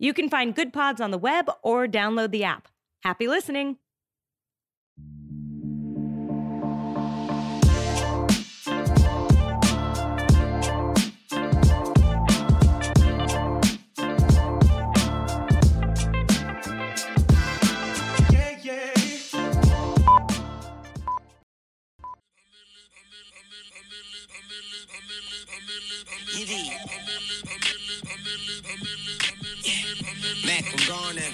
You can find Good Pods on the web or download the app. Happy listening. I'm A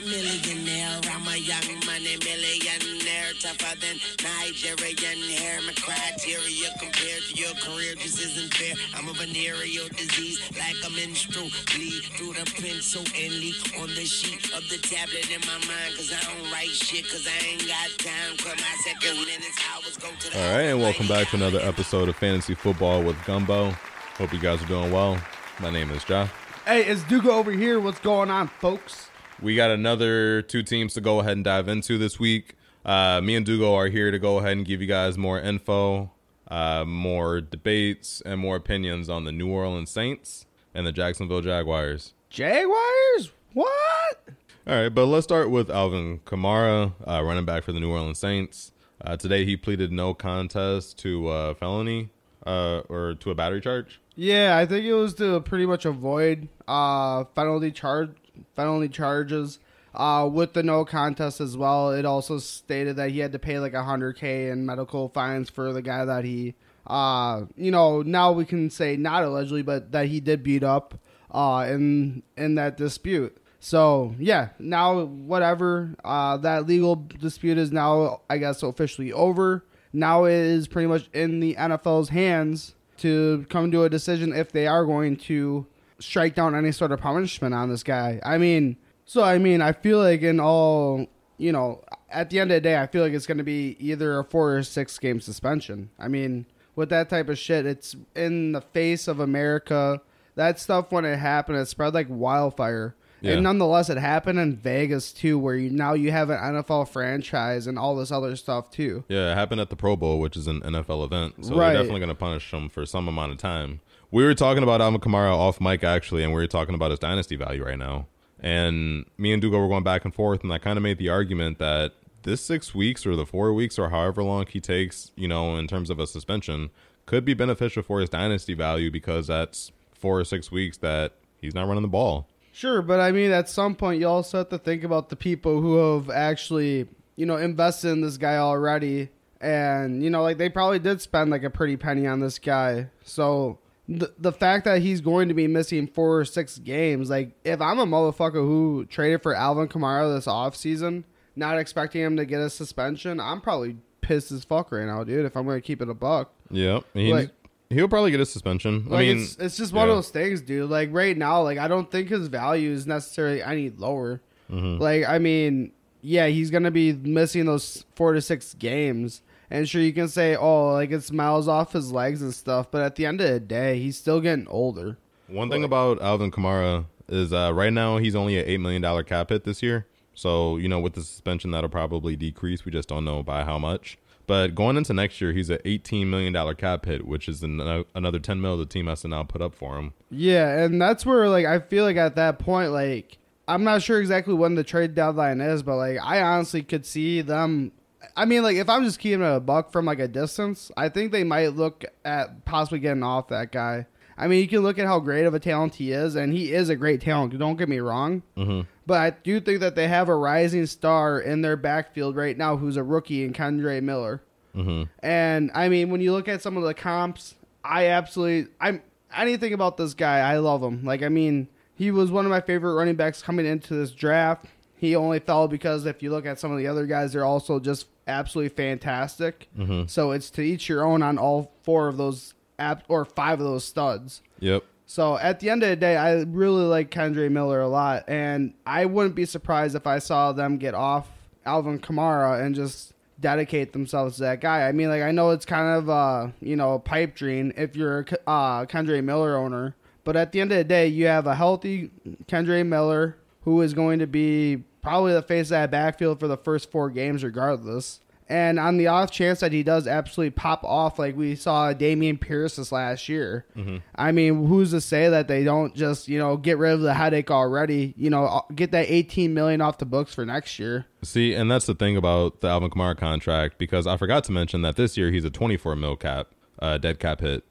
millionaire, I'm a young money millionaire, tougher than Nigerian hair. My criteria compared to your career just isn't fair. I'm a venereal disease, like a menstrual bleed through the pencil and leak on the sheet of the tablet in my mind. Cause I don't write shit, cause I ain't got time. Cause my seconds, minutes, hours go to the. All right, and welcome back to another episode of Fantasy Football with Gumbo. Hope you guys are doing well. My name is Jah. Hey, it's Dugo over here. What's going on, folks? We got another two teams to go ahead and dive into this week. Uh, me and Dugo are here to go ahead and give you guys more info, uh, more debates, and more opinions on the New Orleans Saints and the Jacksonville Jaguars. Jaguars? What? All right, but let's start with Alvin Kamara, uh, running back for the New Orleans Saints. Uh, today he pleaded no contest to uh, felony uh, or to a battery charge. Yeah, I think it was to pretty much avoid uh penalty charge penalty charges. Uh, with the no contest as well, it also stated that he had to pay like a hundred k in medical fines for the guy that he, uh, you know, now we can say not allegedly, but that he did beat up, uh, in in that dispute. So yeah, now whatever, uh, that legal dispute is now, I guess, officially over. Now it is pretty much in the NFL's hands to come to a decision if they are going to strike down any sort of punishment on this guy. I mean, so I mean, I feel like in all, you know, at the end of the day, I feel like it's going to be either a four or six game suspension. I mean, with that type of shit, it's in the face of America. That stuff when it happened, it spread like wildfire. Yeah. And nonetheless, it happened in Vegas too, where you now you have an NFL franchise and all this other stuff too. Yeah, it happened at the Pro Bowl, which is an NFL event. So Right. they're definitely going to punish him for some amount of time. We were talking about Alvin Kamara off mic, actually, and we were talking about his dynasty value right now. And me and Dugo were going back and forth, and I kind of made the argument that this six weeks or the four weeks or however long he takes, you know, in terms of a suspension, could be beneficial for his dynasty value because that's four or six weeks that he's not running the ball. Sure, but I mean, at some point, you also have to think about the people who have actually, you know, invested in this guy already. And, you know, like they probably did spend like a pretty penny on this guy. So the, the fact that he's going to be missing four or six games, like if I'm a motherfucker who traded for Alvin Kamara this offseason, not expecting him to get a suspension, I'm probably pissed as fuck right now, dude, if I'm going to keep it a buck. Yep. He's, Like- he'll probably get a suspension. Like I mean, it's, it's just one yeah. of those things, dude. Like right now, like I don't think his value is necessarily any lower. Mm-hmm. Like I mean, yeah, he's gonna be missing those four to six games, and sure you can say, oh, like it's miles off his legs and stuff, but at the end of the day, he's still getting older. One thing about Alvin Kamara is uh, right now he's only an eight million dollar cap hit this year. So you know, with the suspension, that'll probably decrease. We just don't know by how much. But going into next year, he's an eighteen million dollar cap hit, which is an, another ten mil the team has to now put up for him. Yeah, and that's where like I feel like at that point, like I'm not sure exactly when the trade deadline is, but like I honestly could see them. I mean, like if I'm just keeping a buck from like a distance, I think they might look at possibly getting off that guy. I mean, you can look at how great of a talent he is, and he is a great talent. Don't get me wrong, Mm-hmm. But I do think that they have a rising star in their backfield right now, who's a rookie in Kendre Miller. Mm-hmm. And I mean, when you look at some of the comps, I absolutely I'm anything about this guy, I love him. Like I mean, he was one of my favorite running backs coming into this draft. He only fell because if you look at some of the other guys, they're also just absolutely fantastic. Mhm. So it's to each your own on all four of those app or five of those studs. Yep. So at the end of the day, I really like Kendre Miller a lot, and I wouldn't be surprised if I saw them get off Alvin Kamara and just dedicate themselves to that guy. I mean, like I know it's kind of uh you know a pipe dream if you're a uh, Kendre Miller owner, but at the end of the day, you have a healthy Kendre Miller who is going to be probably the face of that backfield for the first four games, regardless. And on the off chance that he does absolutely pop off, like we saw Dameon Pierce this last year, I mean, who's to say that they don't just you know get rid of the headache already? You know, get that eighteen million off the books for next year. See, and that's the thing about the Alvin Kamara contract because I forgot to mention that this year he's a 24 mil cap, uh, dead cap hit.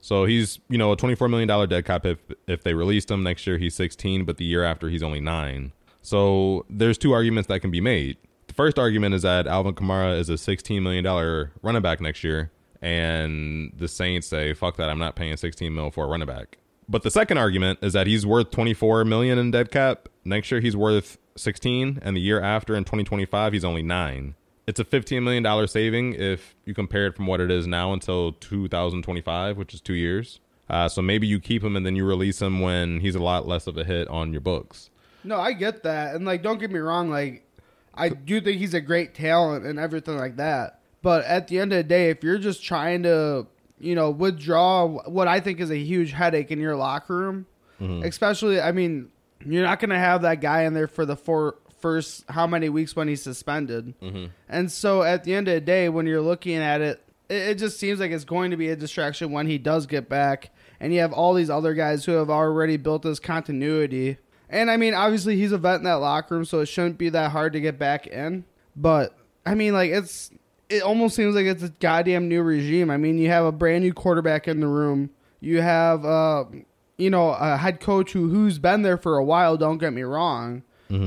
So he's you know a 24 million dollar dead cap if if they released him next year he's 16, but the year after he's only nine. So there's two arguments that can be made. The first argument is that Alvin Kamara is a 16 million dollar running back next year, and the Saints say fuck that, I'm not paying 16 mil for a running back. But the second argument is that he's worth 24 million in dead cap. Next year he's worth 16 and the year after in 2025 he's only 9. It's a 15 million dollar saving if you compare it from what it is now until 2025, which is 2 years. Uh, so maybe you keep him and then you release him when he's a lot less of a hit on your books. No, I get that, and like, don't get me wrong, like, I do think he's a great talent and everything like that. But at the end of the day, if you're just trying to, you know, withdraw what I think is a huge headache in your locker room, mm-hmm. especially, I mean, you're not going to have that guy in there for the four first how many weeks when he's suspended. Mm-hmm. And so at the end of the day, when you're looking at it, it, it just seems like it's going to be a distraction when he does get back. And you have all these other guys who have already built this continuity. And I mean, obviously he's a vet in that locker room, so it shouldn't be that hard to get back in. But I mean, like it's it almost seems like it's a goddamn new regime. I mean, you have a brand new quarterback in the room. You have uh you know, a head coach who who's been there for a while, don't get me wrong.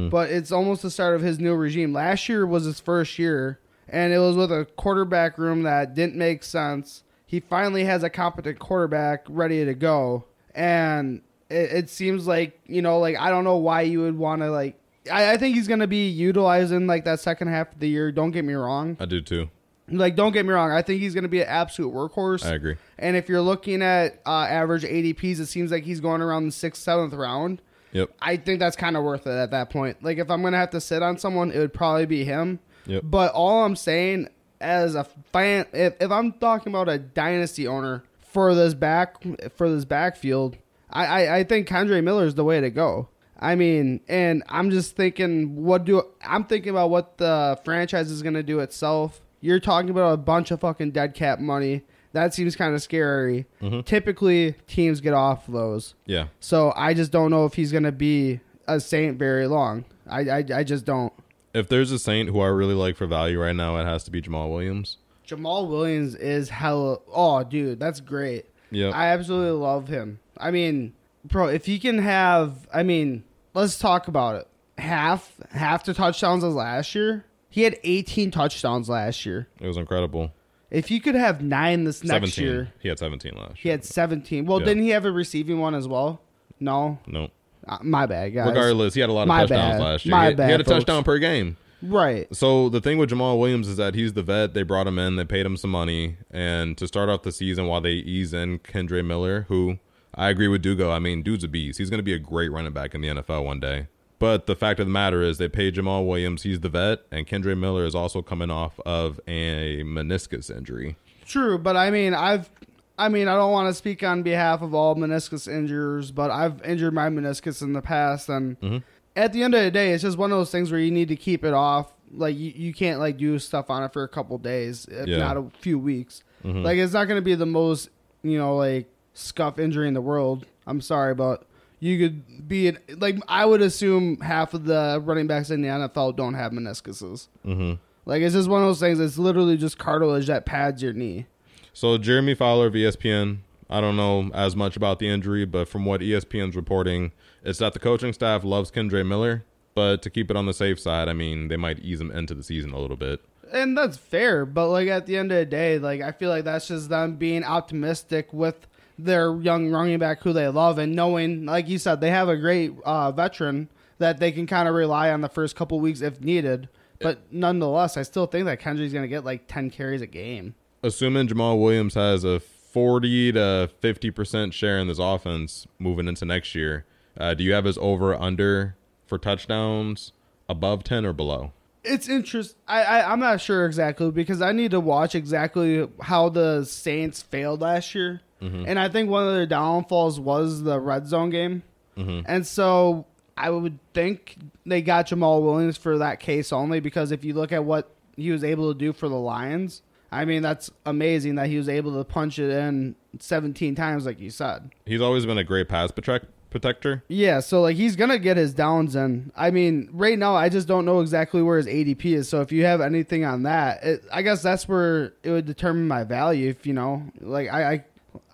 But it's almost the start of his new regime. Last year was his first year, and it was with a quarterback room that didn't make sense. He finally has a competent quarterback ready to go, and it, it seems like you know, like I don't know why you would want to like. I, I think he's gonna be utilizing like that second half of the year. Don't get me wrong. I do too. Like, don't get me wrong. I think he's gonna be an absolute workhorse. I agree. And if you're looking at uh, average ADPs, it seems like he's going around the sixth, seventh round. Yep. I think that's kind of worth it at that point. Like if I'm gonna have to sit on someone, it would probably be him. Yep. But all I'm saying, as a fan, if, if I'm talking about a dynasty owner for this back for this backfield, I, I I think Kendre Miller is the way to go. I mean, and I'm just thinking, what do I'm thinking about what the franchise is gonna do itself. You're talking about a bunch of fucking dead cap money. That seems kind of scary. Mm-hmm. Typically, teams get off those. Yeah. So I just don't know if he's going to be a Saint very long. I, I, I just don't. If there's a Saint who I really like for value right now, it has to be Jamaal Williams. Jamaal Williams is hella. Oh, dude, that's great. Yeah. I absolutely love him. I mean, bro, if you can have, I mean, let's talk about it. Half half the touchdowns as last year. He had 18 touchdowns last year. It was incredible. If you could have nine this next 17. year, He had 17 last he had 17. Well, Yeah. didn't he have a receiving one as well? No, No. uh, my bad, guys. Regardless, he had a lot of My touchdowns bad. last year. My he, had, he had a folks. touchdown per game. right? So the thing with Jamaal Williams is that he's the vet. They brought him in. They paid him some money, and to start off the season while they ease in Kendre Miller, who I agree with Dugo. I mean, dude's a beast. He's going to be a great running back in the NFL one day. But the fact of the matter is, they paid Jamaal Williams. He's the vet, and Kendre Miller is also coming off of a meniscus injury. True, but I mean, I've, I mean, I don't want to speak on behalf of all meniscus injurers, but I've injured my meniscus in the past, and Mm-hmm. at the end of the day, it's just one of those things where you need to keep it off. Like you, you can't like do stuff on it for a couple days, if Yeah. Mm-hmm. not a few weeks. Like it's not going to be the most, you know, like scuff injury in the world. I'm sorry, but you could be an, like I would assume half of the running backs in the NFL don't have meniscuses. hmm Like it's just one of those things. It's literally just cartilage that pads your knee. So Jeremy Fowler of E ESPN, I don't know as much about the injury, but from what ESPN's reporting, it's that the coaching staff loves Kendre Miller, but to keep it on the safe side, I mean, they might ease him into the season a little bit. and that's fair but like at the end of the day like i feel like that's just them being optimistic with their young running back who they love and knowing like you said they have a great uh, veteran that they can kind of rely on the first couple weeks if needed but nonetheless i still think that kendrick's going to get like 10 carries a game Assuming Jamaal Williams has a 40 to 50% share in this offense moving into next year. Uh, do you have his over under for touchdowns above 10 or below? It's interesting. I, I I'm not sure exactly because I need to watch exactly how the Saints failed last year, Mm-hmm. and I think one of their downfalls was the red zone game, mm-hmm. and so I would think they got Jamaal Williams for that case only because if you look at what he was able to do for the Lions, I mean that's amazing that he was able to punch it in 17 times like you said. He's always been a great pass protect- protector. Yeah, so like he's gonna get his downs in. I mean, right now I just don't know exactly where his ADP is. So if you have anything on that, it, I guess that's where it would determine my value. If you know, like I, I,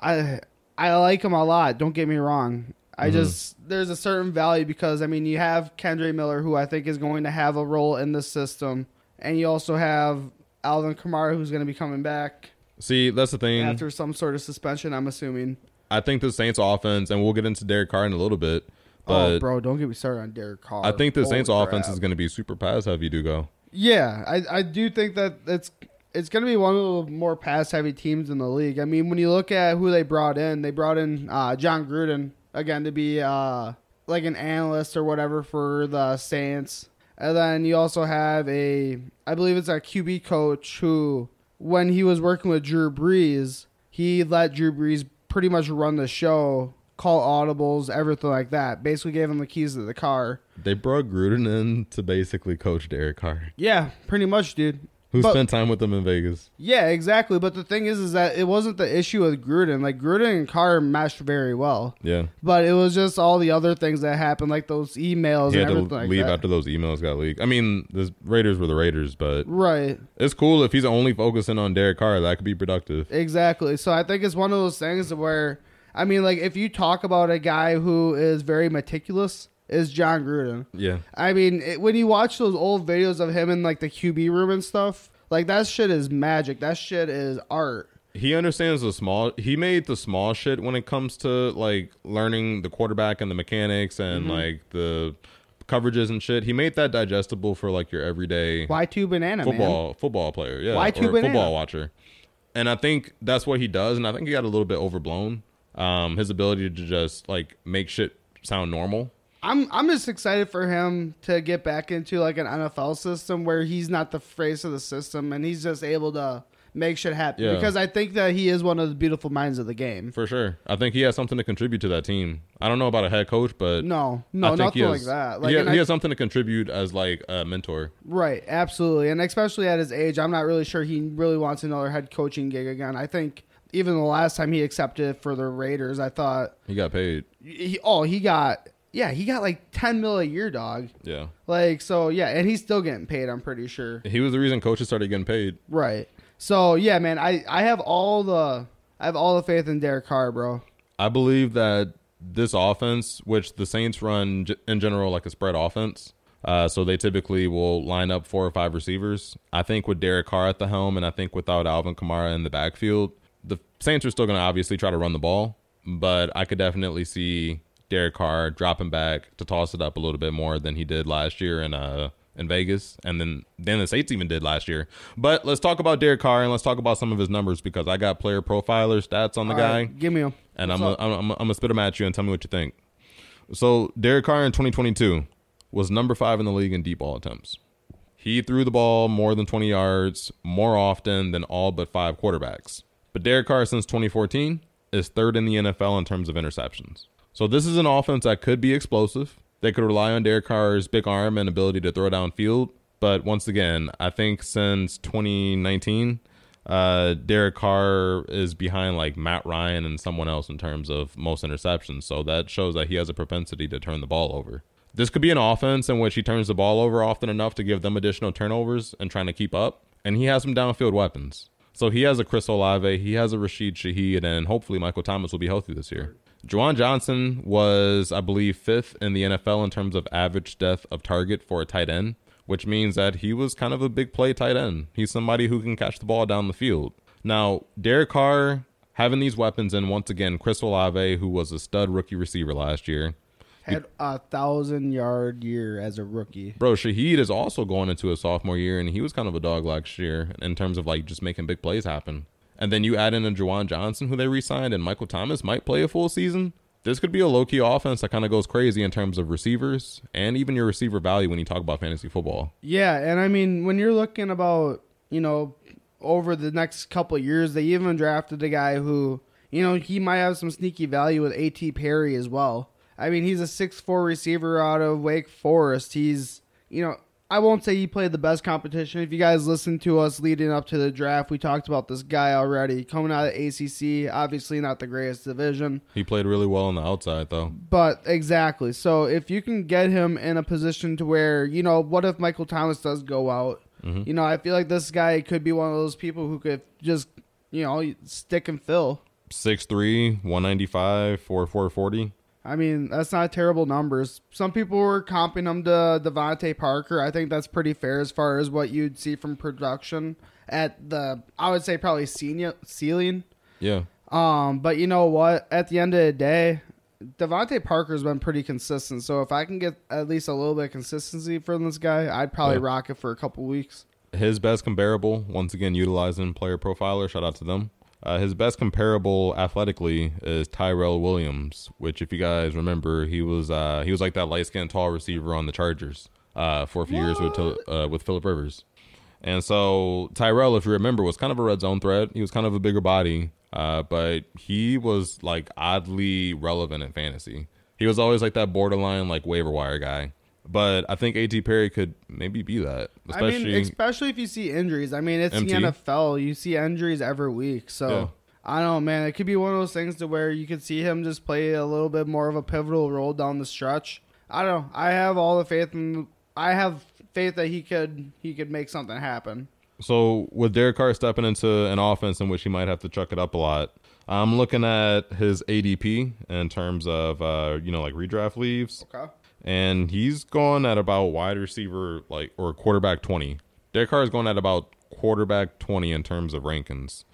I, I like him a lot. Don't get me wrong. I mm-hmm. just there's a certain value because I mean you have Kendre Miller who I think is going to have a role in the system, and you also have Alvin Kamara who's going to be coming back See, that's the thing. after some sort of suspension. I'm assuming. I think the Saints offense, and we'll get into Derek Carr in a little bit, oh, but oh, bro, don't get me started on Derek Carr. I think the Holy Saints offense is going to be super pass heavy, Dugo. Yeah, I, I do think that it's it's going to be one of the more pass heavy teams in the league. I mean, when you look at who they brought in, they brought in uh, Jon Gruden again to be uh, like an analyst or whatever for the Saints, and then you also have a I believe it's a QB coach who, when he was working with Drew Brees, he let Drew Brees pretty much run the show, call audibles, everything like that. Basically, gave him the keys to the car. They brought Gruden in to basically coach Derek Carr, Yeah, pretty much, dude. Who But- spent time with them in Vegas. Yeah, exactly. But the thing is, is that it wasn't the issue with Gruden. Like Gruden and Carr meshed very well, Yeah. but it was just all the other things that happened, like those emails He had to like leave that. after those emails got leaked. I mean, the Raiders were the Raiders, but Right, it's cool if he's only focusing on Derek Carr. That could be productive. exactly. So I think it's one of those things where, I mean, like if you talk about a guy who is very meticulous, is Jon Gruden. Yeah. I mean, it, when you watch those old videos of him in like the QB room and stuff, like that shit is magic. That shit is art. He understands the small. He made the small shit when it comes to like learning the quarterback and the mechanics and Mm-hmm. like the coverages and shit. He made that digestible for like your everyday Why two banana man? football football player. Yeah, Why two banana? football watcher. And I think that's what he does. And I think he got a little bit overblown. Um, his ability to just like make shit sound normal. I'm I'm just excited for him to get back into like an NFL system where he's not the face of the system and he's just able to make shit happen. Yeah. Because I think that he is one of the beautiful minds of the game. For sure. I think he has something to contribute to that team. I don't know about a head coach, but No, I no, nothing he like that. Like, he, he I- has something to contribute as like a mentor. right, absolutely, and especially at his age, I'm not really sure he really wants another head coaching gig again. I think even the last time he accepted for the Raiders, I thought, He got paid. he, oh, he got yeah, he got like ten mil a year, dog. Yeah. Like so, yeah, and he's still getting paid. I'm pretty sure. He was the reason coaches started getting paid. Right. So yeah, man, I I have all the I have all the faith in Derek Carr, bro. I believe that this offense, which the Saints run in general like a spread offense, uh, so they typically will line up four or five receivers. I think with Derek Carr at the helm, and I think without Alvin Kamara in the backfield, the Saints are still going to obviously try to run the ball, but I could definitely see Derek Carr dropping back to toss it up a little bit more than he did last year in uh in Vegas, and then then the Saints even did last year. But let's talk about Derek Carr and let's talk about some of his numbers because I got player profiler stats on the All guy right, give me him. and I'm What's gonna I'm, I'm, I'm gonna spit them at you and tell me what you think. So Derek Carr in 2022 was number five in the league in deep ball attempts. He threw the ball more than 20 yards more often than all but five quarterbacks. But Derek Carr since 2014 is third in the NFL in terms of interceptions. So this is an offense that could be explosive. They could rely on Derek Carr's big arm and ability to throw downfield. But once again, I think since 2019, uh, Derek Carr is behind like Matt Ryan and someone else in terms of most interceptions. So that shows that he has a propensity to turn the ball over. This could be an offense in which he turns the ball over often enough to give them additional turnovers and trying to keep up. And he has some downfield weapons. So he has a Chris Olave, he has a Rashid Shaheed, and hopefully Michael Thomas will be healthy this year. Juwan Johnson was, I believe, fifth in the NFL in terms of average depth of target for a tight end, which means that he was kind of a big play tight end. He's somebody who can catch the ball down the field. Now, Derek Carr having these weapons, and once again, Chris Olave, who was a stud rookie receiver last year. Had a thousand yard year as a rookie. Bro, Shaheed is also going into his sophomore year, and he was kind of a dog last year in terms of like just making big plays happen. And then you add in a Juwan Johnson who they re-signed, and Michael Thomas might play a full season. This could be a low key offense that kind of goes crazy in terms of receivers and even your receiver value when you talk about fantasy football. Yeah, and I mean when you're looking about you know over the next couple years, they even drafted a guy who you know he might have some sneaky value with A.T. Perry as well. I mean he's a six four receiver out of Wake Forest. He's you know I won't say he played the best competition. If you guys listened to us leading up to the draft, we talked about this guy already coming out of ACC. Obviously, not the greatest division, He played really well on the outside though. but exactly. So if you can get him in a position to where you know, what if Michael Thomas does go out? Mm-hmm. You know, I feel like this guy could be one of those people who could just you know stick and fill. 6'3", 195, 4 440. I mean, that's not terrible numbers. Some people were comping him to DeVante Parker. I think that's pretty fair as far as what you'd see from production at the, I would say probably senior ceiling. Yeah. Um, but you know what? At the end of the day, DeVante Parker's been pretty consistent. So if I can get at least a little bit of consistency from this guy, I'd probably Yeah. rock it for a couple weeks. His best comparable, once again utilizing player profiler, shout out to them. Uh, his best comparable athletically is Tyrell Williams, which if you guys remember, he was uh, he was like that light skinned tall receiver on the Chargers uh, for a few years with uh, with Philip Rivers. And so Tyrell, if you remember, was kind of a red zone threat. He was kind of a bigger body, uh, but he was like oddly relevant in fantasy. He was always like that borderline like waiver wire guy. But I think A.T. Perry could maybe be that, especially I mean, especially if you see injuries. I mean, it's MT. the NFL. You see injuries every week. So Yeah. I don't know, man. It could be one of those things to where you could see him just play a little bit more of a pivotal role down the stretch. I don't know. I have all the faith in. I have faith that he could he could make something happen. So with Derek Carr stepping into an offense in which he might have to chuck it up a lot, I'm looking at his ADP in terms of uh, you know like redraft leaves, Okay. And he's going at about wide receiver like or quarterback 20. Derek Carr is going at about quarterback 20 in terms of rankings.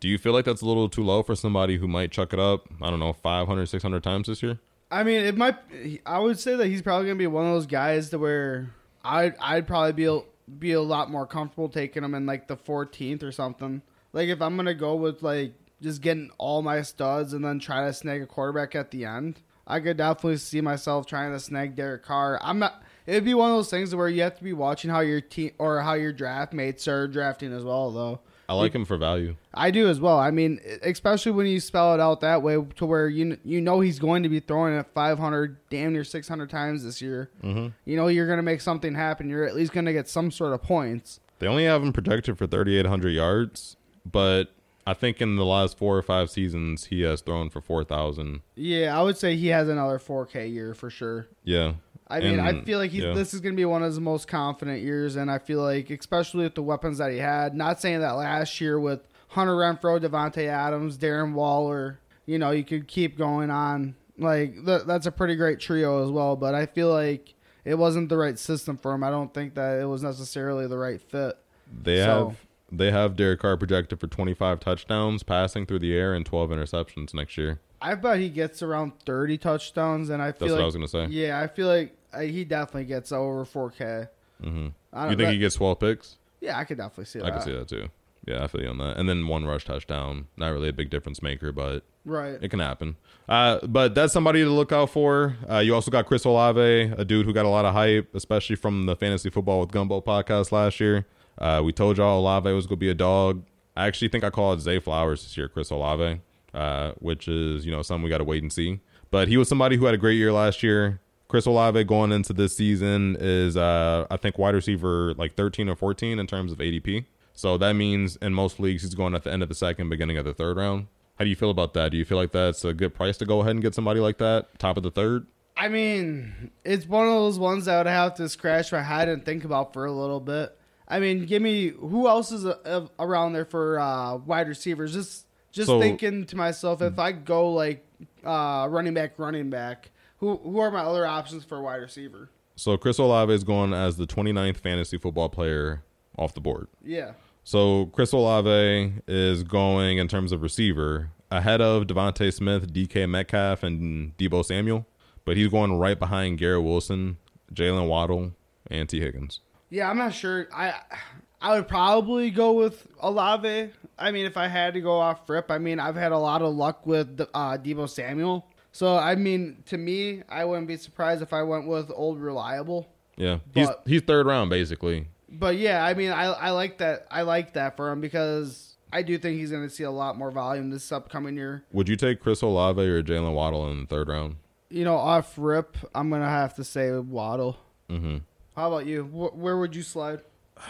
Do you feel like that's a little too low for somebody who might chuck it up? I don't know, 500, 600 times this year. I mean, it might. I would say that he's probably gonna be one of those guys to where I I'd probably be a, be a lot more comfortable taking him in like the 14th or something. Like if I'm gonna go with like just getting all my studs and then try to snag a quarterback at the end, I could definitely see myself trying to snag Derek Carr. I'm not. It'd be one of those things where you have to be watching how your team or how your draft mates are drafting as well, though. I like him for value. I do as well. I mean, especially when you spell it out that way, to where you you know he's going to be throwing it 500, damn near 600 times this year. Mm-hmm. You know you're going to make something happen. You're at least going to get some sort of points. They only have him projected for 3,800 yards, but I think in the last four or five seasons he has thrown for 4,000. Yeah, I would say he has another 4K year for sure. Yeah. I mean, I feel like he's, yeah. this is going to be one of his most confident years, and I feel like, especially with the weapons that he had, not saying that last year with Hunter Renfrow, Davante Adams, Darren Waller, you know, you could keep going on. Like th- that's a pretty great trio as well, but I feel like it wasn't the right system for him. I don't think that it was necessarily the right fit. They So- have they have Derek Carr projected for 25 touchdowns passing through the air and 12 interceptions next year. I bet he gets around 30 touchdowns, and I feel That's like what I was to say. yeah, I feel like uh, he definitely gets over 4K. hmm I You don't- think that- he gets 12 picks? Yeah, I could definitely see that. I can see that too. Yeah, I feel you on that. And then one rush touchdown. Not really a big difference maker, but Right. it can happen. Uh, but that's somebody to look out for. Uh, you also got Chris Olave, a dude who got a lot of hype, especially from the Fantasy Football with Gumbo podcast last year. Uh, we told y'all Olave was to be a dog. I actually think I called Zay Flowers this year, Chris Olave, uh, which is, you know, something we got to wait and see. But he was somebody who had a great year last year. Chris Olave going into this season is, uh, I think, wide receiver like 13 or 14 in terms of ADP. So that means in most leagues he's going at the end of the second, beginning of the third round. How do you feel about that? Do you feel like that's a good price to go ahead and get somebody like that, top of the third? I mean, it's one of those ones that I would have to scratch my head and think about for a little bit. I mean, give me who else is uh, around there for uh, wide receivers? Just just So- thinking to myself, if I go like uh, running back, running back, who who are my other options for wide receiver? So Chris Olave is going as the 29th fantasy football player off the board. Yeah, So Chris Olave is going in terms of receiver ahead of DeVonta Smith, DK Metcalf, and Deebo Samuel, but he's going right behind Garrett Wilson, Jaylen Waddle, and Tee Higgins. Yeah. I'm not sure. I I would probably go with Olave. I mean, if I had to go off rip, I mean, I've had a lot of luck with uh, Deebo Samuel. So, I mean, to me, I wouldn't be surprised if I went with old reliable. Yeah, he's But- he's third round basically. But yeah, I mean, I, I like that. I like that for him because I do think he's going to see a lot more volume this upcoming year. Would you take Chris Olave or Jaylen Waddle in the third round? You know, off rip, I'm going to have to say Waddle. Mm-hmm. How about you? Wh- where would you slide?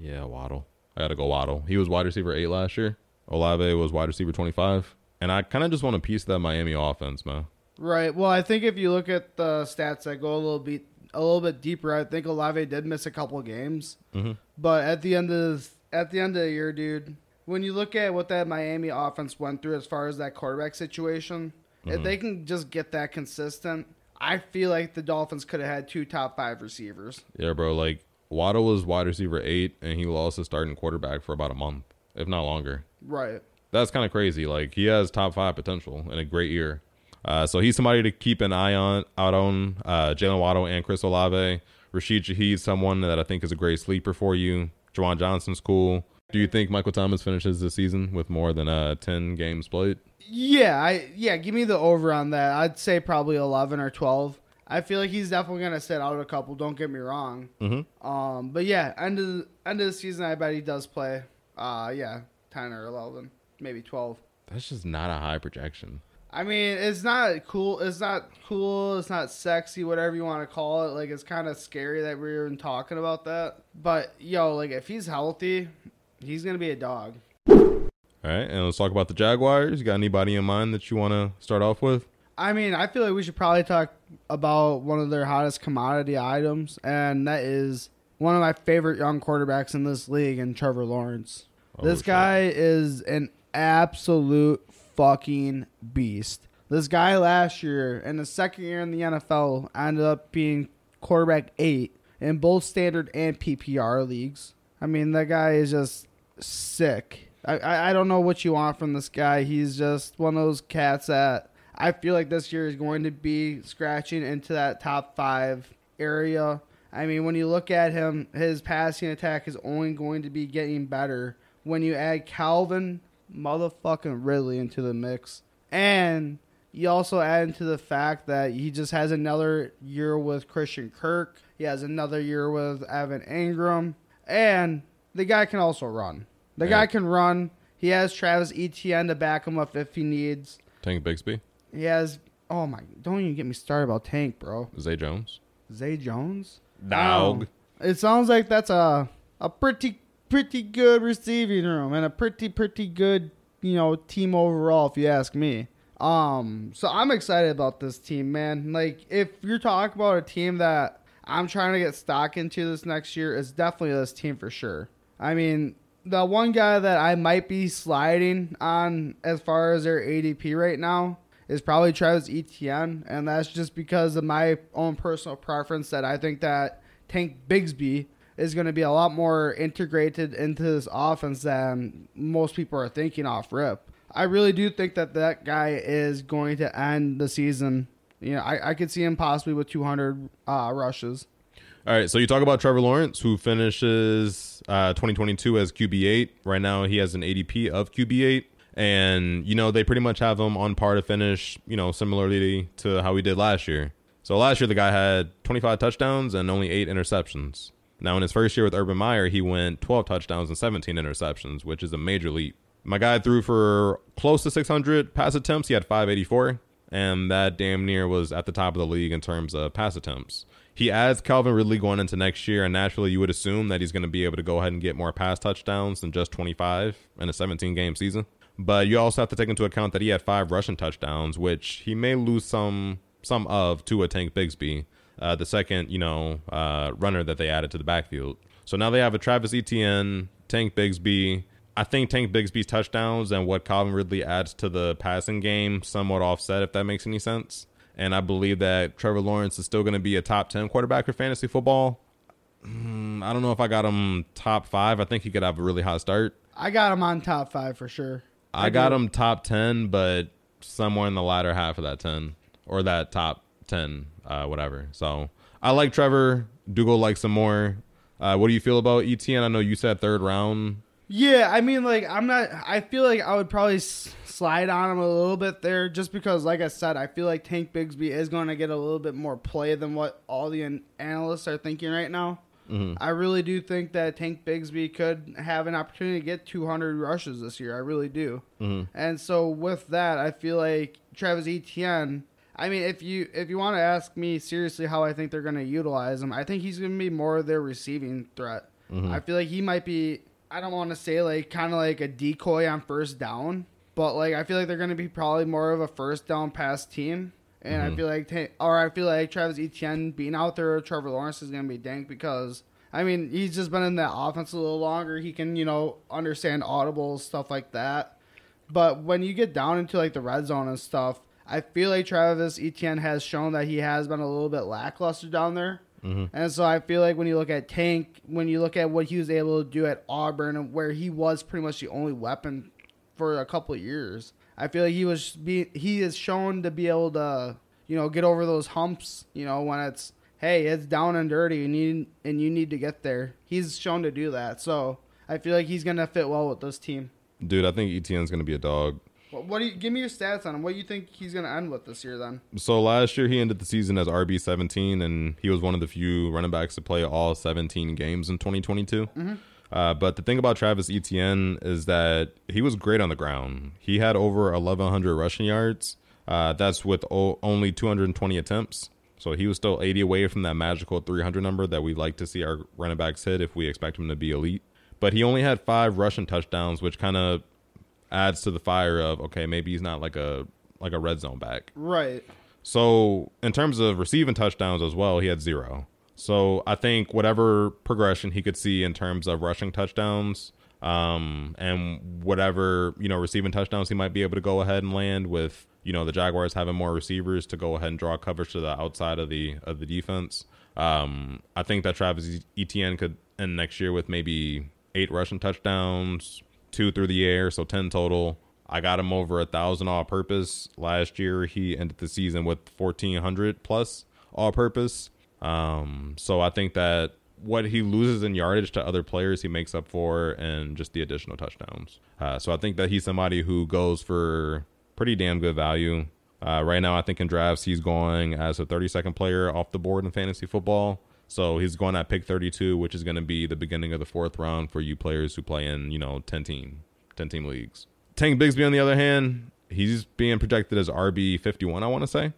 Yeah, Waddle. I got to go Waddle. He was wide receiver eight last year. Olave was wide receiver twenty five, and I kind of just want to piece that Miami offense, man. Right. Well, I think if you look at the stats that go a little bit a little bit deeper, I think Olave did miss a couple games. Mhm. But at the end of at the end of the year, dude, when you look at what that Miami offense went through as far as that quarterback situation, if they can just get that consistent, I feel like the Dolphins could have had two top five receivers. Yeah, bro. Like Waddle was wide receiver eight, and he lost his starting quarterback for about a month, if not longer. Right. That's kind of crazy. Like he has top five potential in a great year. Uh, so he's somebody to keep an eye on out on. Uh, Jaylen Waddle and Chris Olave. Rashid Shaheed, someone that I think is a great sleeper for you. Juwan Johnson's cool. Do you think Michael Thomas finishes the season with more than uh, ten games played? Yeah, I yeah, give me the over on that. I'd say probably eleven or twelve. I feel like he's definitely gonna sit out a couple. Don't get me wrong. Mm-hmm. Um, but yeah, end of the, end of the season, I bet he does play. Uh, yeah, ten or eleven, maybe twelve. That's just not a high projection. I mean, it's not cool. It's not cool. It's not sexy. Whatever you want to call it. Like, it's kind of scary that we're even talking about that. But yo, like, if he's healthy, he's gonna be a dog. All right, and let's talk about the Jaguars. You got anybody in mind that you want to start off with? I mean, I feel like we should probably talk about one of their hottest commodity items, and that is one of my favorite young quarterbacks in this league, and Trevor Lawrence. Oh, this guy is an absolute fucking beast. This guy last year, in the second year in the NFL, ended up being quarterback eight in both standard and PPR leagues. I mean, that guy is just sick. I, I, don't know what you want from this guy. He's just one of those cats that I feel like this year is going to be scratching into that top five area. I mean, when you look at him, his passing attack is only going to be getting better when you add Calvin motherfucking Ridley into the mix. And you also add into the fact that he just has another year with Christian Kirk. He has another year with Evan Engram. And the guy can also run. The Yeah. guy can run. He has Travis Etienne to back him up if he needs. Tank Bigsby, He has. Oh my! Don't even get me started about Tank, bro. Zay Jones, Zay Jones. Dog. Oh, it sounds like that's a a pretty pretty good receiving room and a pretty pretty good you know team overall, if you ask me. Um, so I'm excited about this team, man. Like, if you're talking about a team that I'm trying to get stock into this next year, it's definitely this team for sure. I mean, the one guy that I might be sliding on as far as their ADP right now is probably Travis Etienne, and that's just because of my own personal preference that I think that Tank Bigsby is going to be a lot more integrated into this offense than most people are thinking off rip. I really do think that that guy is going to end the season. You know, I, I could see him possibly with 200 uh, rushes. All right, so you talk about Trevor Lawrence, who finishes uh, 2022 as QB8. Right now, he has an ADP of QB8, and you know they pretty much have him on par to finish. You know, similarly to how he did last year. So last year, the guy had 25 touchdowns and only eight interceptions. Now, in his first year with Urban Meyer, he went 12 touchdowns and 17 interceptions, which is a major leap. My guy threw for close to 600 pass attempts. He had 584, and that damn near was at the top of the league in terms of pass attempts. He adds Calvin Ridley going into next year, and naturally, you would assume that he's going to be able to go ahead and get more pass touchdowns than just 25 in a 17 game season. But you also have to take into account that he had five rushing touchdowns, which he may lose some some of to a Tank Bigsby, uh, the second you know uh, runner that they added to the backfield. So now they have a Travis Etienne, Tank Bigsby. I think Tank Bigsby's touchdowns and what Calvin Ridley adds to the passing game somewhat offset, if that makes any sense. And I believe that Trevor Lawrence is still going to be a top 10 quarterback for fantasy football. Mm, I don't know if I got him top five. I think he could have a really hot start. I got him on top five for sure. I, got do. him top 10, but somewhere in the latter half of that 10 or that top 10, uh, whatever. So I like Trevor. Dugo likes some more. Uh, what do you feel about Etienne? I know you said third round. Yeah, I mean, like I'm not. I feel like I would probably s- slide on him a little bit there, just because, like I said, I feel like Tank Bigsby is going to get a little bit more play than what all the an- analysts are thinking right now. Mm-hmm. I really do think that Tank Bigsby could have an opportunity to get 200 rushes this year. I really do. Mm-hmm. And so with that, I feel like Travis Etienne. I mean, if you if you want to ask me seriously how I think they're going to utilize him, I think he's going to be more of their receiving threat. Mm-hmm. I feel like he might be. I don't want to say like kind of like a decoy on first down, but like I feel like they're going to be probably more of a first down pass team. And I mm-hmm. feel like, or I feel like Travis Etienne being out there, Trevor Lawrence is going to be dank because I mean he's just been in that offense a little longer. He can you know understand audibles stuff like that. But when you get down into like the red zone and stuff, I feel like Travis Etienne has shown that he has been a little bit lackluster down there. Mm-hmm. And so I feel like when you look at Tank, when you look at what he was able to do at Auburn, where he was pretty much the only weapon for a couple of years, I feel like he was be he is shown to be able to you know get over those humps. You know when it's hey it's down and dirty and you and you need to get there. He's shown to do that. So I feel like he's gonna fit well with this team. Dude, I think Etienne's going to be a dog. What, what do you give me your stats on him? What do you think he's gonna end with this year then? So last year he ended the season as RB seventeen, and he was one of the few running backs to play all seventeen games in twenty twenty two. Mm-hmm. Uh, but the thing about Travis Etienne is that he was great on the ground. He had over eleven hundred rushing yards. Uh, that's with o- only two hundred and twenty attempts. So he was still eighty away from that magical three hundred number that we like to see our running backs hit if we expect him to be elite. But he only had five rushing touchdowns, which kind of adds to the fire of okay, maybe he's not like a like a red zone back. Right. So in terms of receiving touchdowns as well, he had zero. So I think whatever progression he could see in terms of rushing touchdowns, um, and whatever you know receiving touchdowns he might be able to go ahead and land with you know the Jaguars having more receivers to go ahead and draw coverage to the outside of the of the defense. Um, I think that Travis Etienne could end next year with maybe eight rushing touchdowns, two through the air, so ten total. I got him over a thousand all purpose last year. He ended the season with fourteen hundred plus all purpose. Um, so I think that what he loses in yardage to other players, he makes up for in just the additional touchdowns. Uh, so I think that he's somebody who goes for pretty damn good value. Uh, right now, I think in drafts he's going as a 32nd player off the board in fantasy football. So he's going at pick 32, which is going to be the beginning of the fourth round for you players who play in you know 10 team 10 team leagues. Tank Bigsby, on the other hand, he's being projected as RB 51, I want to say,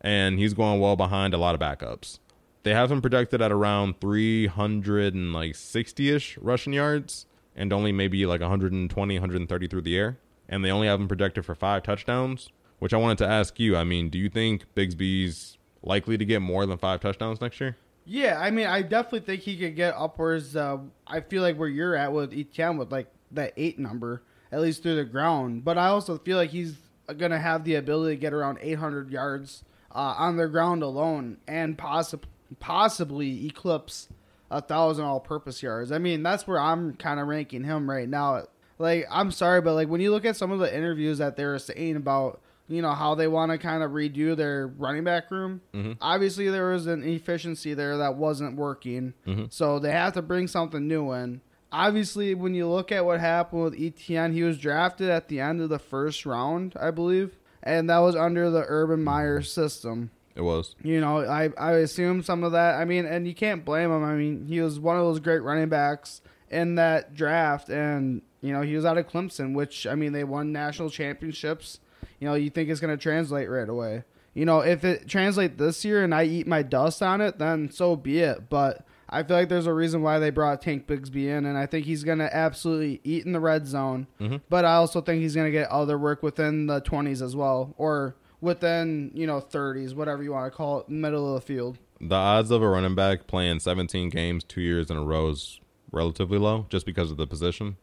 and he's going well behind a lot of backups. They have him projected at around 300 and like 60ish rushing yards and only maybe like 120, 130 through the air. And they only have him projected for five touchdowns, which I wanted to ask you. I mean, do you think Bigsby's likely to get more than five touchdowns next year? Yeah, I mean, I definitely think he could get upwards. Uh, I feel like where you're at with Etienne with like that eight number, at least through the ground. But I also feel like he's gonna have the ability to get around 800 yards uh, on the ground alone, and possibly possibly eclipse a thousand all-purpose yards. I mean, that's where I'm kind of ranking him right now. Like, I'm sorry, but like when you look at some of the interviews that they're saying about you know how they want to kind of redo their running back room. Mm-hmm. Obviously, there was an efficiency there that wasn't working, mm-hmm. so they have to bring something new in. Obviously, when you look at what happened with Etienne, he was drafted at the end of the first round, I believe, and that was under the Urban Meyer system. It was. You know, I I assume some of that. I mean, and you can't blame him. I mean, he was one of those great running backs in that draft, and you know he was out of Clemson, which I mean they won national championships. You know, you think it's going to translate right away. You know, if it translates this year and I eat my dust on it, then so be it. But I feel like there's a reason why they brought Tank Bigsby in, and I think he's going to absolutely eat in the red zone. Mm-hmm. But I also think he's going to get other work within the 20s as well, or within you know 30s, whatever you want to call it, middle of the field. The odds of a running back playing 17 games two years in a row is relatively low just because of the position.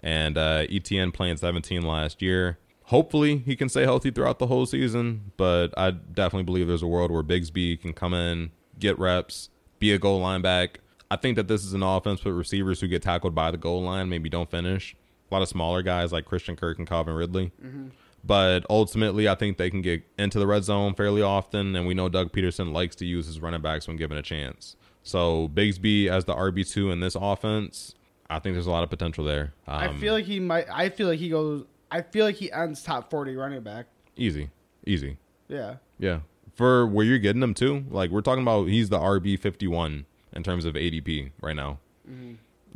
And uh, Etienne playing 17 last year. Hopefully, he can stay healthy throughout the whole season, but I definitely believe there's a world where Bigsby can come in, get reps, be a goal line back. I think that this is an offense with receivers who get tackled by the goal line, maybe don't finish. A lot of smaller guys like Christian Kirk and Calvin Ridley. But ultimately, I think they can get into the red zone fairly often, and we know Doug Pederson likes to use his running backs when given a chance. So Bigsby as the RB two in this offense, I think there's a lot of potential there. Um, I feel like he might. I feel like he goes. I feel like he ends top forty running back. easy, easy. Yeah. Yeah. For where you're getting him to, like we're talking about he's the RB 51 in terms of ADP right now.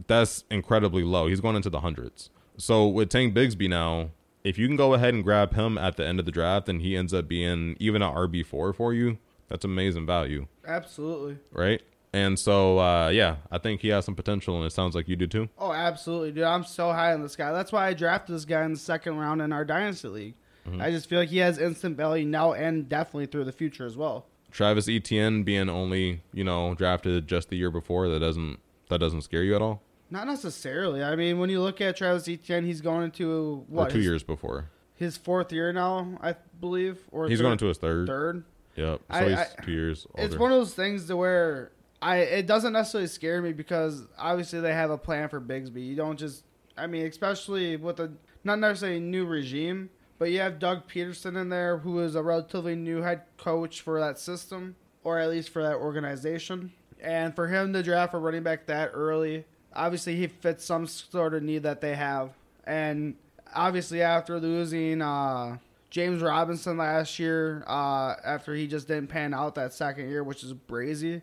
That's incredibly low. He's going into the hundreds. So with Tank Bigsby now, if you can go ahead and grab him at the end of the draft and he ends up being even an RB4 for you, that's amazing value, Absolutely. right? And so uh, yeah, I think he has some potential and it sounds like you do too. Oh, absolutely, dude. I'm so high on this guy. That's why I drafted this guy in the second round in our dynasty league. I just feel like he has instant value now and definitely through the future as well. Travis Etienne being only, you know, drafted just the year before, that doesn't that doesn't scare you at all? Not necessarily. I mean, when you look at Travis Etienne, he's going into Or what two his, years before. his fourth year now, I believe, or He's third, going into his third. third. Yep. So I- he's I- two years older. It's one of those things to where I it doesn't necessarily scare me because obviously they have a plan for Bigsby. You don't just I mean, especially with a not necessarily new regime, but you have Doug Pederson in there who is a relatively new head coach for that system, or at least for that organization. And for him to draft a running back that early, obviously he fits some sort of need that they have. And obviously after losing uh James Robinson last year, uh, after he just didn't pan out that second year, which is brazy.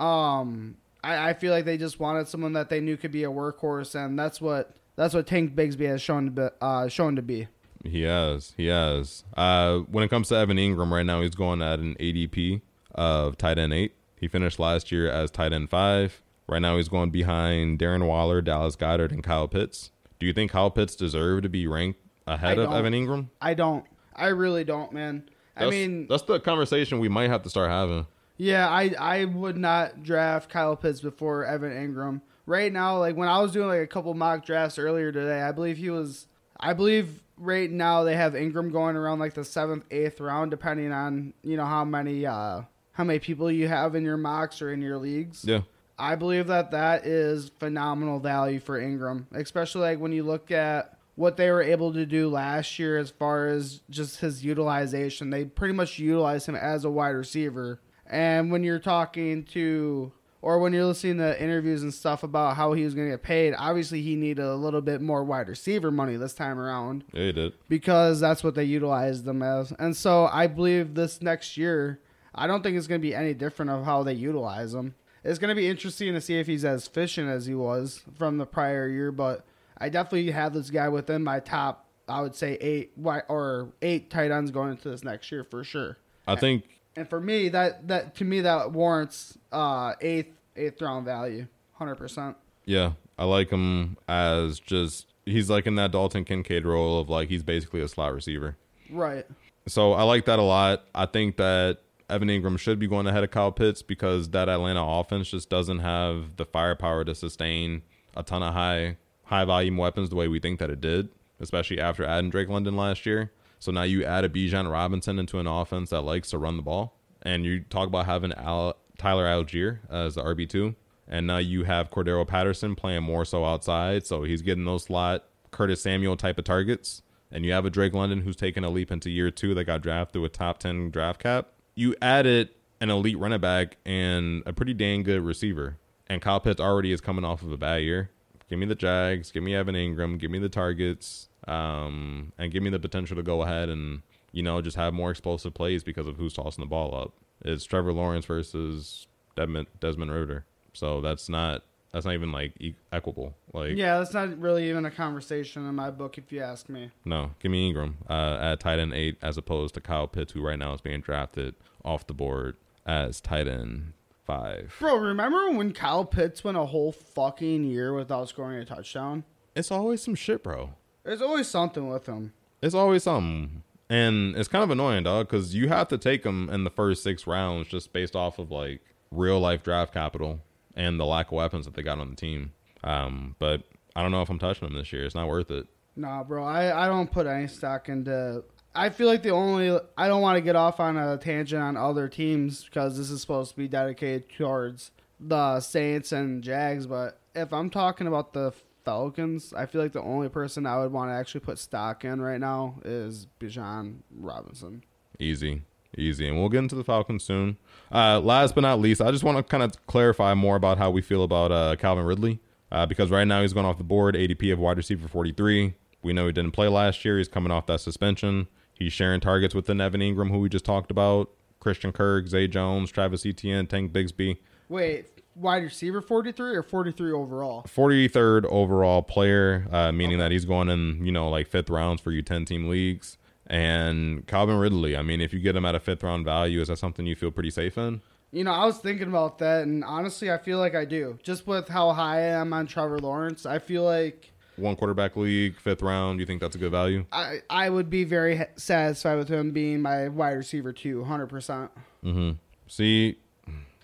Um, I, I feel like they just wanted someone that they knew could be a workhorse, and that's what that's what Tank Bigsby has shown to be, uh, shown to be. He has. He has. Uh, when it comes to Evan Engram right now, he's going at an ADP of tight end eight. He finished last year as tight end five. Right now, he's going behind Darren Waller, Dallas Goedert, and Kyle Pitts. Do you think Kyle Pitts deserve to be ranked ahead of. Evan Engram? I don't. I really don't, man. I mean, that's the conversation we might have to start having. Yeah, I I would not draft Kyle Pitts before Evan Engram. Right now, like when I was doing like a couple mock drafts earlier today, I believe he was I believe right now they have Engram going around like the seventh, eighth round, depending on, you know, how many uh how many people you have in your mocks or in your leagues. Yeah. I believe that that is phenomenal value for Engram, especially like when you look at what they were able to do last year as far as just his utilization. They pretty much utilized him as a wide receiver. And when you're talking to or when you're listening to interviews and stuff about how he was going to get paid, obviously he needed a little bit more wide receiver money this time around Yeah, he did. because that's what they utilized them as. And so I believe this next year, I don't think it's going to be any different of how they utilize him. It's going to be interesting to see if he's as efficient as he was from the prior year, but I definitely have this guy within my top, I would say eight or eight tight ends going into this next year for sure. I think And for me, that that to me that warrants uh, eighth eighth round value, hundred percent. Yeah, I like him as just he's like in that Dalton Kincaid role of like he's basically a slot receiver. Right. So I like that a lot. I think that Evan Engram should be going ahead of Kyle Pitts because that Atlanta offense just doesn't have the firepower to sustain a ton of high high volume weapons the way we think that it did, especially after adding Drake London last year. So now you add a Bijan Robinson into an offense that likes to run the ball, and you talk about having Al, Tyler Allgeier as the RB two, and now you have Cordarrelle Patterson playing more so outside, so he's getting those slot Curtis Samuel type of targets. And you have a Drake London who's taken a leap into year two that got drafted with a top 10 draft cap, you added an elite running back and a pretty dang good receiver. And Kyle Pitts already is coming off of a bad year. Give me the Jags, give me Evan Engram, give me the targets, um, and give me the potential to go ahead and, you know, just have more explosive plays because of who's tossing the ball up. It's Trevor Lawrence versus Desmond, Desmond Ridder. So that's not that's not even like e- equable. Like Yeah, that's not really even a conversation in my book, if you ask me. no, give me Engram uh, at tight end eight as opposed to Kyle Pitts, who right now is being drafted off the board as tight end five. Bro, remember when Kyle Pitts went a whole fucking year without scoring a touchdown? It's always some shit, bro. There's always something with him. It's always something, and it's kind of annoying, dog, because you have to take him in the first six rounds just based off of like real life draft capital and the lack of weapons that they got on the team. Um, but I don't know if I'm touching them this year. It's not worth it. Nah, bro, I, I don't put any stock into. I feel like the only. I don't want to get off on a tangent on other teams because this is supposed to be dedicated towards the Saints and Jags, but if I'm talking about the Falcons, I feel like the only person I would want to actually put stock in right now is Bijan Robinson. Easy, Easy. And we'll get into the Falcons soon. Uh, last but not least, I just want to kind of clarify more about how we feel about uh, Calvin Ridley. Uh, because right now he's going off the board, ADP of wide receiver 43. We know he didn't play last year. He's coming off that suspension. He's sharing targets with the Evan Engram, who we just talked about, Christian Kirk, Zay Jones, Travis Etienne, Tank Bigsby. Wait, wide receiver 43 or 43 overall? 43rd overall player, uh, meaning that he's going in, you know, like fifth rounds for you 10 team leagues. And Calvin Ridley, I mean, if you get him at a fifth round value, is that something you feel pretty safe in? You know, I was thinking about that, and honestly, I feel like I do. Just with how high I am on Trevor Lawrence, I feel like One quarterback league, fifth round, you think that's a good value? I, I would be very satisfied with him being my wide receiver too, 100%. Mm-hmm. See,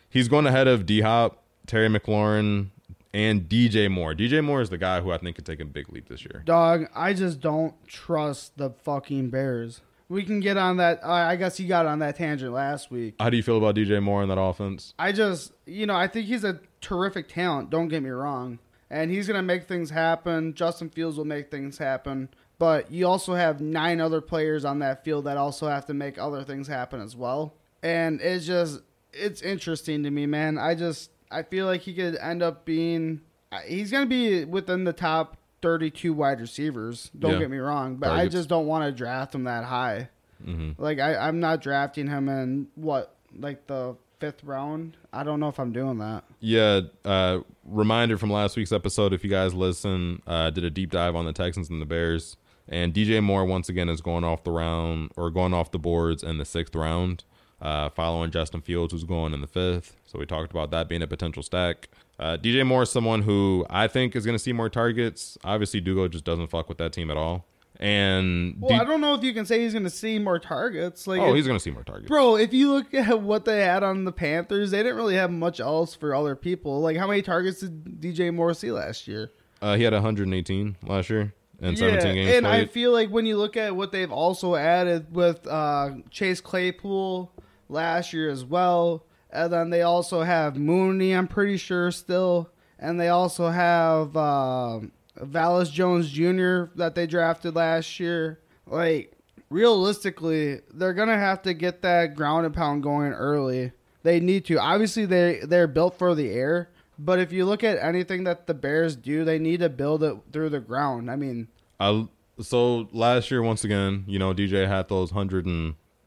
he's going ahead of D Hop, Terry McLaurin, and DJ Moore. DJ Moore is the guy who I think could take a big leap this year. Dog, I just don't trust the fucking Bears. We can get on that. Uh, I guess you got on that tangent last week. How do you feel about DJ Moore in that offense? I just, you know, I think he's a terrific talent. Don't get me wrong. And he's going to make things happen. Justin Fields will make things happen. But you also have nine other players on that field that also have to make other things happen as well. And it's just, it's interesting to me, man. I just, I feel like he could end up being, he's going to be within the top 32 wide receivers. Don't Yeah. get me wrong. But I just don't want to draft him that high. Mm-hmm. Like I, I'm not drafting him in what like the fifth round. I don't know if I'm doing that. Yeah, uh, reminder from last week's episode, if you guys listen, uh, did a deep dive on the Texans and the Bears. And DJ Moore, once again, is going off the round or going off the boards in the sixth round, uh, following Justin Fields, who's going in the fifth. So we talked about that being a potential stack. Uh, DJ Moore is someone who I think is going to see more targets. Obviously, Dugo just doesn't fuck with that team at all. And Well, D- I don't know if you can say he's going to see more targets. Like, oh, if- he's going to see more targets. bro. If you look at what they had on the Panthers, they didn't really have much else for other people. Like, how many targets did DJ Moore see last year? Uh, he had 118 last year and 17 games and I feel like when you look at what they've also added with uh, Chase Claypool last year as well, and then they also have Mooney, I'm pretty sure still, and they also have uh, Velus Jones Jr. that they drafted last year. Like realistically, they're gonna have to get that ground and pound going early. They need to. Obviously, they they're built for the air. But if you look at anything that the Bears do, they need to build it through the ground. I mean, I so last year once again, you know, DJ had those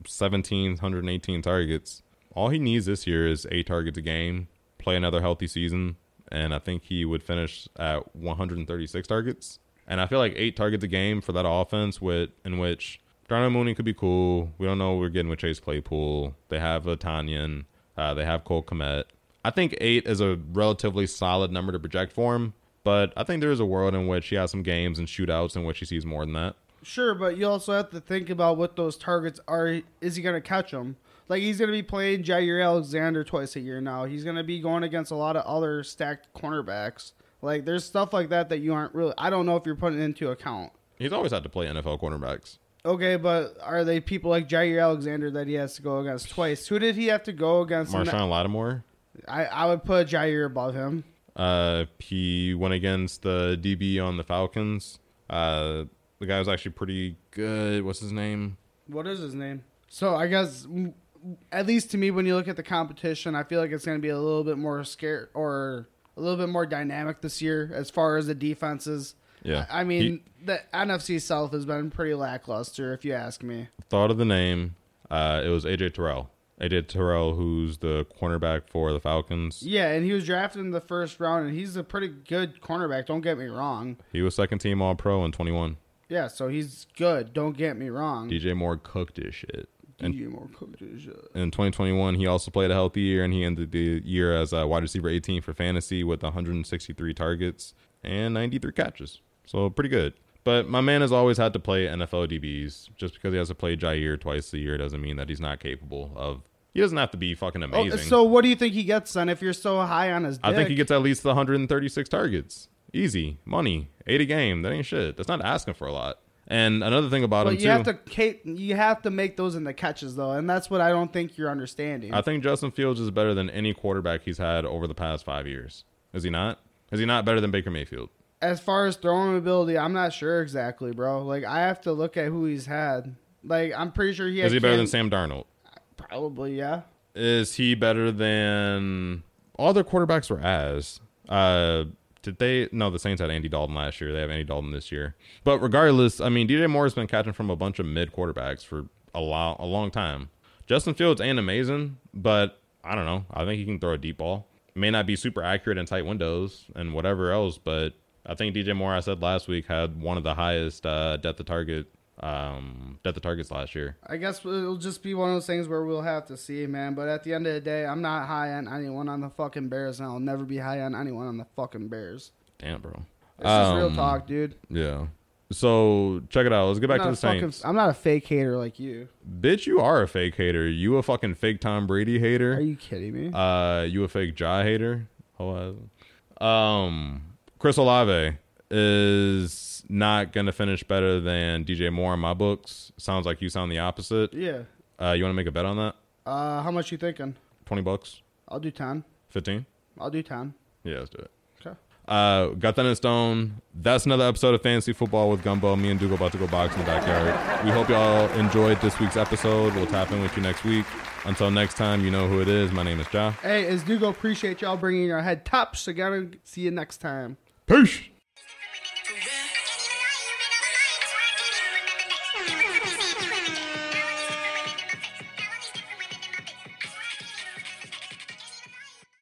117, 118 targets. All he needs this year is eight targets a game, play another healthy season, and I think he would finish at 136 targets. And I feel like eight targets a game for that offense, with in which Darnell Mooney could be cool. We don't know what we're getting with Chase Claypool. They have a Tanyan. Uh, they have Cole Kmet. I think eight is a relatively solid number to project for him, but I think there is a world in which he has some games and shootouts in which he sees more than that. Sure, but you also have to think about what those targets are. Is he going to catch them? Like he's going to be playing Jaire Alexander twice a year now. He's going to be going against a lot of other stacked cornerbacks. Like there's stuff like that that you aren't really. I don't know if you're putting into account. He's always had to play NFL cornerbacks. Okay, but are they people like Jaire Alexander that he has to go against twice? Who did he have to go against? Marshon Lattimore, I, I would put Jaire above him. uh, he went against the DB on the Falcons. Uh, the guy was actually pretty good. What's his name? What is his name? So I guess, at least to me, when you look at the competition, I feel like it's going to be a little bit more scared or a little bit more dynamic this year as far as the defenses. Yeah, I I mean, the NFC South has been pretty lackluster, if you ask me. Thought of the name. Uh, it was AJ Terrell. AJ Terrell, who's the cornerback for the Falcons. Yeah, and he was drafted in the first round, and he's a pretty good cornerback. Don't get me wrong. He was second team All Pro in 21. Yeah, so he's good. Don't get me wrong. DJ Moore cooked his shit. And DJ Moore cooked his shit. in 2021, he also played a healthy year, and he ended the year as a wide receiver 18 for fantasy with 163 targets and 93 catches. So pretty good. But my man has always had to play NFL DBs. Just because he has to play Jaire twice a year doesn't mean that he's not capable of. He doesn't have to be fucking Oh, amazing. so what do you think he gets then if you're so high on his dick? I think he gets at least the 136 targets. Easy money, eight a game. That ain't shit. That's not asking for a lot. And another thing about him But you too, have to you have to make those in the catches though, and that's what I don't think you're understanding. I think Justin Fields is better than any quarterback he's had over the past five years. Is he not? Is he not better than Baker Mayfield? as far as throwing ability, I'm not sure exactly, bro. Like I have to look at who he's had. Like I'm pretty sure he Is he better Cam- than Sam Darnold? Probably, yeah. Is he better than all their quarterbacks were as? Uh did they no the Saints had Andy Dalton last year. They have Andy Dalton this year. But regardless, I mean DJ Moore has been catching from a bunch of mid quarterbacks for a lot a long time. Justin Fields ain't amazing, but I don't know. I think he can throw a deep ball. May not be super accurate in tight windows and whatever else, but I think DJ Moore, I said last week, had one of the highest uh, depth of target um, depth of targets last year. I guess it'll just be one of those things where we'll have to see, man. But at the end of the day, I'm not high on anyone on the fucking Bears, and I'll never be high on anyone on the fucking Bears. Damn, bro. It's just real Um, talk, dude. Yeah. So check it out. Let's get back to the a fucking- Saints. I'm not a fake hater like you. Bitch, you are a fake hater. You a fucking fake Tom Brady hater. Are you kidding me? Uh, you a fake Ja hater? Oh, uh, um, Chris Olave is not gonna finish better than DJ Moore in my books. Sounds like you sound the opposite. yeah. Uh, you want to make a bet on that? Uh, how much you thinking? Twenty bucks, I'll do ten. fifteen? I'll do ten. Yeah, let's do it. Okay. Uh, got that in stone. That's another episode of Fantasy Football with Gumbo. Me and Dugo about to go box in the backyard. We hope y'all enjoyed this week's episode. We'll tap in with you next week. Until next time, you know who it is. My name is Jah. Hey, as Dugo, appreciate y'all bringing your head tops. So gotta see you next time. Peace.